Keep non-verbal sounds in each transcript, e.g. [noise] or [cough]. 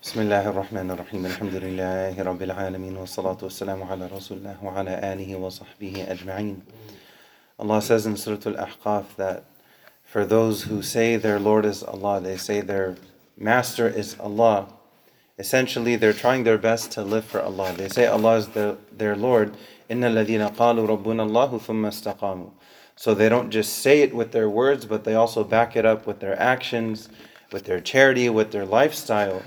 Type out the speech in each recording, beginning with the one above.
بسم الله الرحمن الرحيم الحمد لله رب العالمين والصلاة والسلام على رسول الله وعلى آله وصحبه أجمعين Allah says in Surah Al-Ahqaf that for those who say their Lord is Allah, they say their Master is Allah, essentially they're trying their best to live for Allah. They say Allah is their, their Lord. إِنَّ الَّذِينَ قَالُوا رَبُّنَا اللَّهُ ثُمَّ اسْتَقَامُوا So they don't just say it with their words, but they also back it up with their actions, with their charity, with their lifestyle.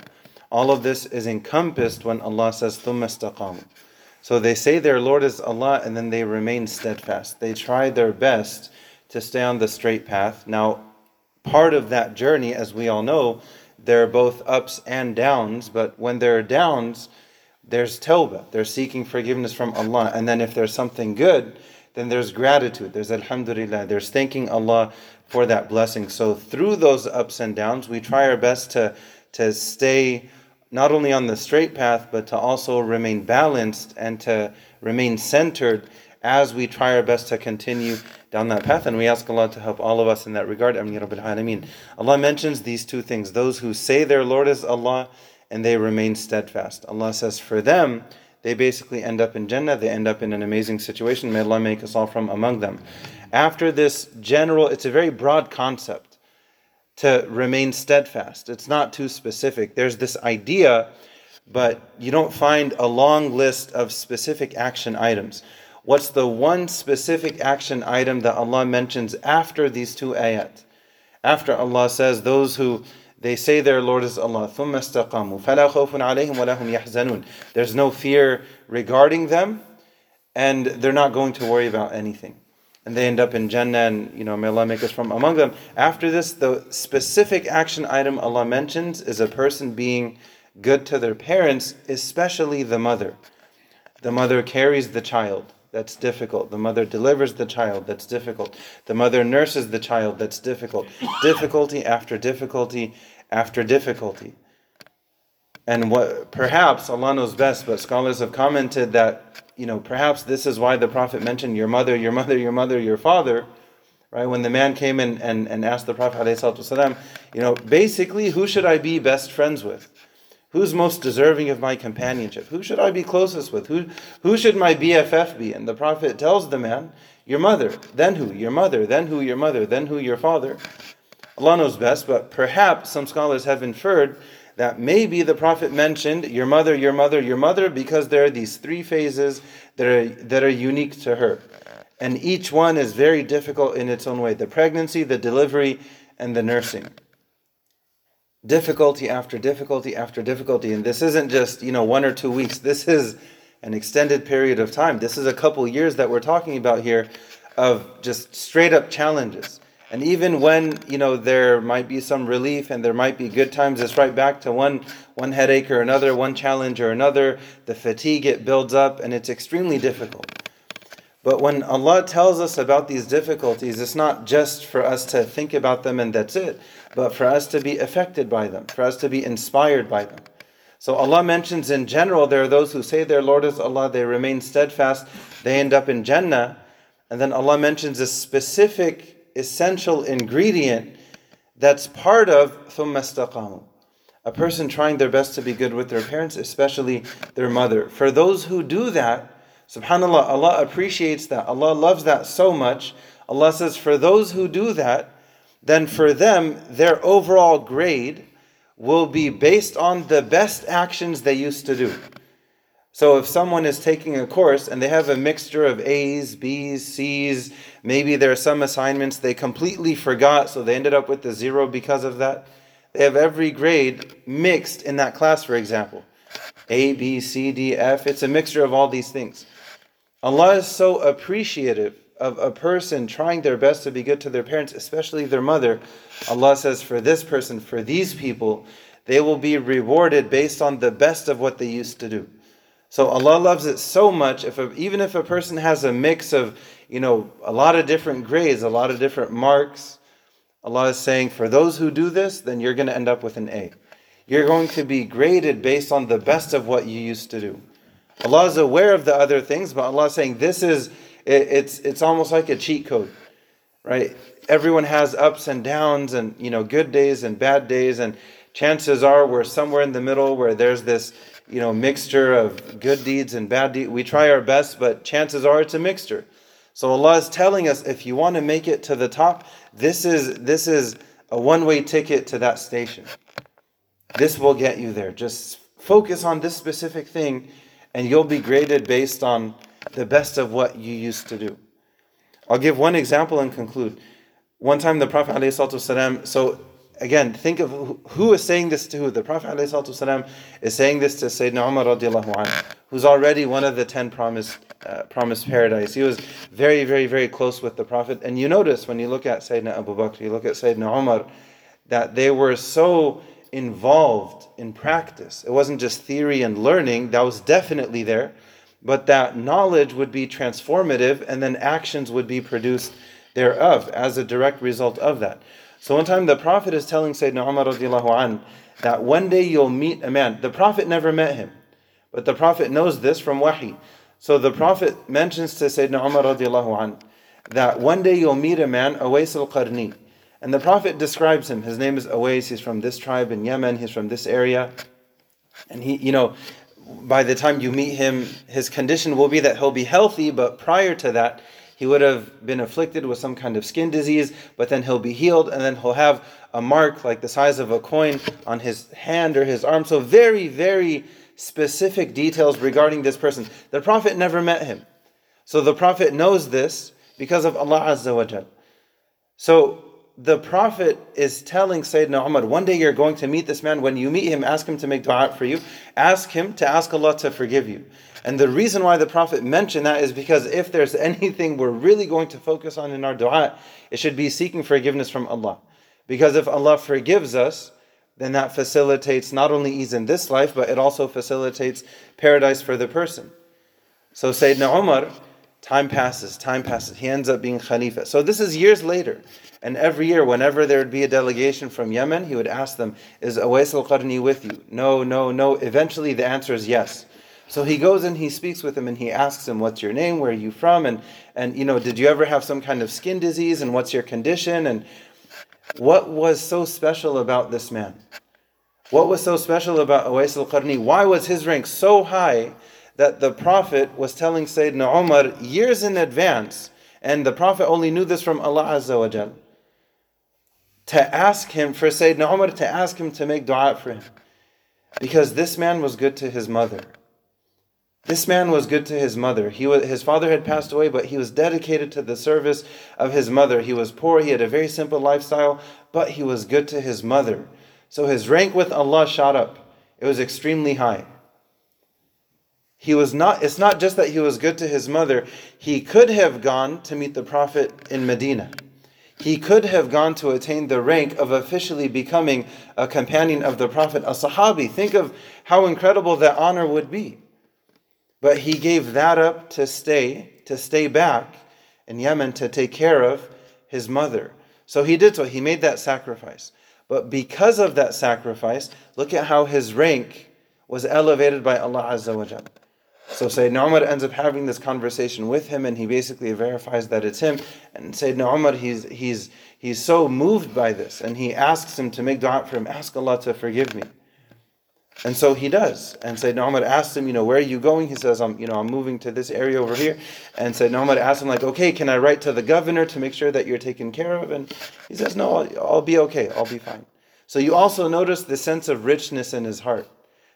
All of this is encompassed when Allah says ثُمَّ اسْتَقَامُوا So they say their Lord is Allah and then they remain steadfast. They try their best to stay on the straight path. Now, part of that journey, as we all know, there are both ups and downs, but when there are downs, there's tawbah, they're seeking forgiveness from Allah. And then if there's something good, then there's gratitude, there's alhamdulillah, there's thanking Allah for that blessing. So through those ups and downs, we try our best to, to stay not only on the straight path, but to also remain balanced and to remain centered as we try our best to continue down that path. And we ask Allah to help all of us in that regard. Allah mentions these two things those who say their Lord is Allah and they remain steadfast. Allah says for them, they basically end up in Jannah, they end up in an amazing situation. May Allah make us all from among them. After this general, it's a very broad concept to remain steadfast. It's not too specific. There's this idea, but you don't find a long list of specific action items. What's the one specific action item that Allah mentions after these two ayat? After Allah says, Those who they say their Lord is Allah, ثُمَّ اسْتَقَامُوا فَلَا خَوْفٌ عَلَيْهِمْ وَلَا هُمْ يَحْزَنُونَ There's no fear regarding them, and they're not going to worry about anything and they end up in Jannah, and you know, may Allah make us from among them. After this, the specific action item Allah mentions is a person being good to their parents, especially the mother. The mother carries the child, that's difficult. The mother delivers the child, that's difficult. The mother nurses the child, that's difficult. difficulty after difficulty after difficulty. And what perhaps Allah knows best, but scholars have commented that you know, perhaps this is why the Prophet mentioned your mother, your mother, your mother, your father, right? When the man came in and, and asked the Prophet, والسلام, you know, basically, who should I be best friends with? Who's most deserving of my companionship? Who should I be closest with? Who, who should my BFF be? And the Prophet tells the man, Your mother, then who? Your mother, then who? Your mother, then who? Your father. Allah knows best, but perhaps some scholars have inferred that maybe the Prophet mentioned your mother, your mother, your mother, because there are these three phases that are, that are unique to her. And each one is very difficult in its own way the pregnancy, the delivery, and the nursing. Difficulty after difficulty after difficulty. And this isn't just, you know, one or two weeks. This is an extended period of time. This is a couple years that we're talking about here of just straight up challenges. And even when you know there might be some relief and there might be good times, it's right back to one one headache or another, one challenge or another. The fatigue it builds up, and it's extremely difficult. But when Allah tells us about these difficulties, it's not just for us to think about them and that's it, but for us to be affected by them, for us to be inspired by them. So Allah mentions in general there are those who say their Lord is Allah, they remain steadfast, they end up in Jannah. And then Allah mentions a specific essential ingredient that's part of ثُمَّ A person trying their best to be good with their parents, especially their mother. For those who do that, subhanAllah, Allah appreciates that. Allah loves that so much. Allah says, for those who do that, then for them, their overall grade will be based on the best actions they used to do. So if someone is taking a course and they have a mixture of A's, B's, C's, maybe there are some assignments they completely forgot, so they ended up with the zero because of that. They have every grade mixed in that class, for example. A, B, C, D, F. It's a mixture of all these things. Allah is so appreciative of a person trying their best to be good to their parents, especially their mother. Allah says, for this person, for these people, they will be rewarded based on the best of what they used to do. So Allah loves it so much. If a, even if a person has a mix of, you know, a lot of different grades, a lot of different marks, Allah is saying, for those who do this, then you're going to end up with an A. You're going to be graded based on the best of what you used to do. Allah is aware of the other things, but Allah is saying this is it, it's it's almost like a cheat code, right? Everyone has ups and downs, and you know, good days and bad days, and chances are we're somewhere in the middle where there's this you know mixture of good deeds and bad deeds. We try our best, but chances are it's a mixture. So Allah is telling us if you want to make it to the top, this is this is a one-way ticket to that station. This will get you there. Just focus on this specific thing and you'll be graded based on the best of what you used to do. I'll give one example and conclude. One time the Prophet ﷺ, so again, think of who is saying this to who. The Prophet ﷺ is saying this to Sayyidina Umar radiallahu anhu, who's already one of the ten promised, uh, promised paradise. He was very, very, very close with the Prophet. And you notice when you look at Sayyidina Abu Bakr, you look at Sayyidina Umar, that they were so involved in practice. It wasn't just theory and learning, that was definitely there, but that knowledge would be transformative and then actions would be produced thereof as a direct result of that. So one time the Prophet is telling Sayyidina Umar radiallahu an, that one day you'll meet a man. The Prophet never met him, but the Prophet knows this from Wahi. So the Prophet mentions to Sayyidina Umar radiallahu an, that one day you'll meet a man, Awais al-Qarni. And the Prophet describes him. His name is Awais. He's from this tribe in Yemen. He's from this area. And he, you know, by the time you meet him, his condition will be that he'll be healthy, but prior to that, he would have been afflicted with some kind of skin disease, but then he'll be healed, and then he'll have a mark like the size of a coin on his hand or his arm. So, very, very specific details regarding this person. The Prophet never met him. So, the Prophet knows this because of Allah Azza wa Jal. So, the Prophet is telling Sayyidina Umar, one day you're going to meet this man. When you meet him, ask him to make dua for you. Ask him to ask Allah to forgive you. And the reason why the Prophet mentioned that is because if there's [laughs] anything we're really going to focus on in our dua, it should be seeking forgiveness from Allah. Because if Allah forgives us, then that facilitates not only ease in this life, but it also facilitates paradise for the person. So Sayyidina Umar, time passes, time passes. He ends up being Khalifa. So this is years later. And every year, whenever there would be a delegation from Yemen, he would ask them, Is Awais al Qarni with you? No, no, no. Eventually, the answer is yes. So he goes and he speaks with him and he asks him, What's your name? Where are you from? And, and you know, did you ever have some kind of skin disease? And what's your condition? And what was so special about this man? What was so special about Awais al Qarni? Why was his rank so high that the Prophet was telling Sayyidina Umar years in advance, and the Prophet only knew this from Allah Azza wa Jalla? to ask him, for Sayyidina Umar to ask him to make dua for him. Because this man was good to his mother. This man was good to his mother. He was, his father had passed away, but he was dedicated to the service of his mother. He was poor, he had a very simple lifestyle, but he was good to his mother. So his rank with Allah shot up. It was extremely high. He was not, it's not just that he was good to his mother, he could have gone to meet the Prophet in Medina he could have gone to attain the rank of officially becoming a companion of the Prophet, a Sahabi. Think of how incredible that honor would be. But he gave that up to stay, to stay back in Yemen to take care of his mother. So he did so, he made that sacrifice. But because of that sacrifice, look at how his rank was elevated by Allah Azza wa Jalla. So Sayyidina Umar ends up having this conversation with him, and he basically verifies that it's him. And Sayyidina Umar, he's he's he's so moved by this, and he asks him to make dua for him, ask Allah to forgive me. And so he does. And Sayyidina Umar asks him, you know, where are you going? He says, I'm, you know, I'm moving to this area over here. And Sayyidina Umar asks him, like, okay, can I write to the governor to make sure that you're taken care of? And he says, no, I'll, I'll be okay. I'll be fine. So you also notice the sense of richness in his heart.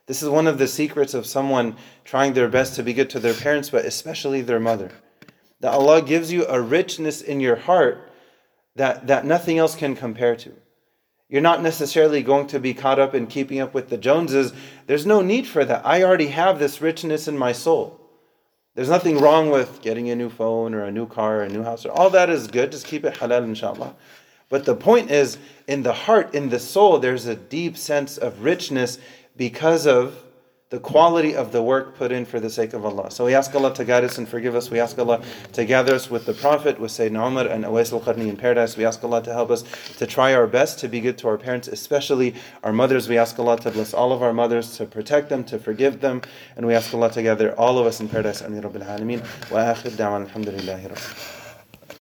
This is one of the secrets of someone trying their best to be good to their parents, but especially their mother. That Allah gives you a richness in your heart that, that nothing else can compare to. You're not necessarily going to be caught up in keeping up with the Joneses. There's no need for that. I already have this richness in my soul. There's nothing wrong with getting a new phone or a new car or a new house. All that is good. Just keep it halal, inshallah. But the point is, in the heart, in the soul, there's a deep sense of richness because of the quality of the work put in for the sake of Allah. So we ask Allah to guide us and forgive us. We ask Allah to gather us with the Prophet, with Sayyidina Umar and Awais al-Qarni in paradise. We ask Allah to help us to try our best to be good to our parents, especially our mothers. We ask Allah to bless all of our mothers, to protect them, to forgive them. And we ask Allah to gather all of us in paradise. Amin Rabbil Alameen. Wa akhir da'wan alhamdulillahi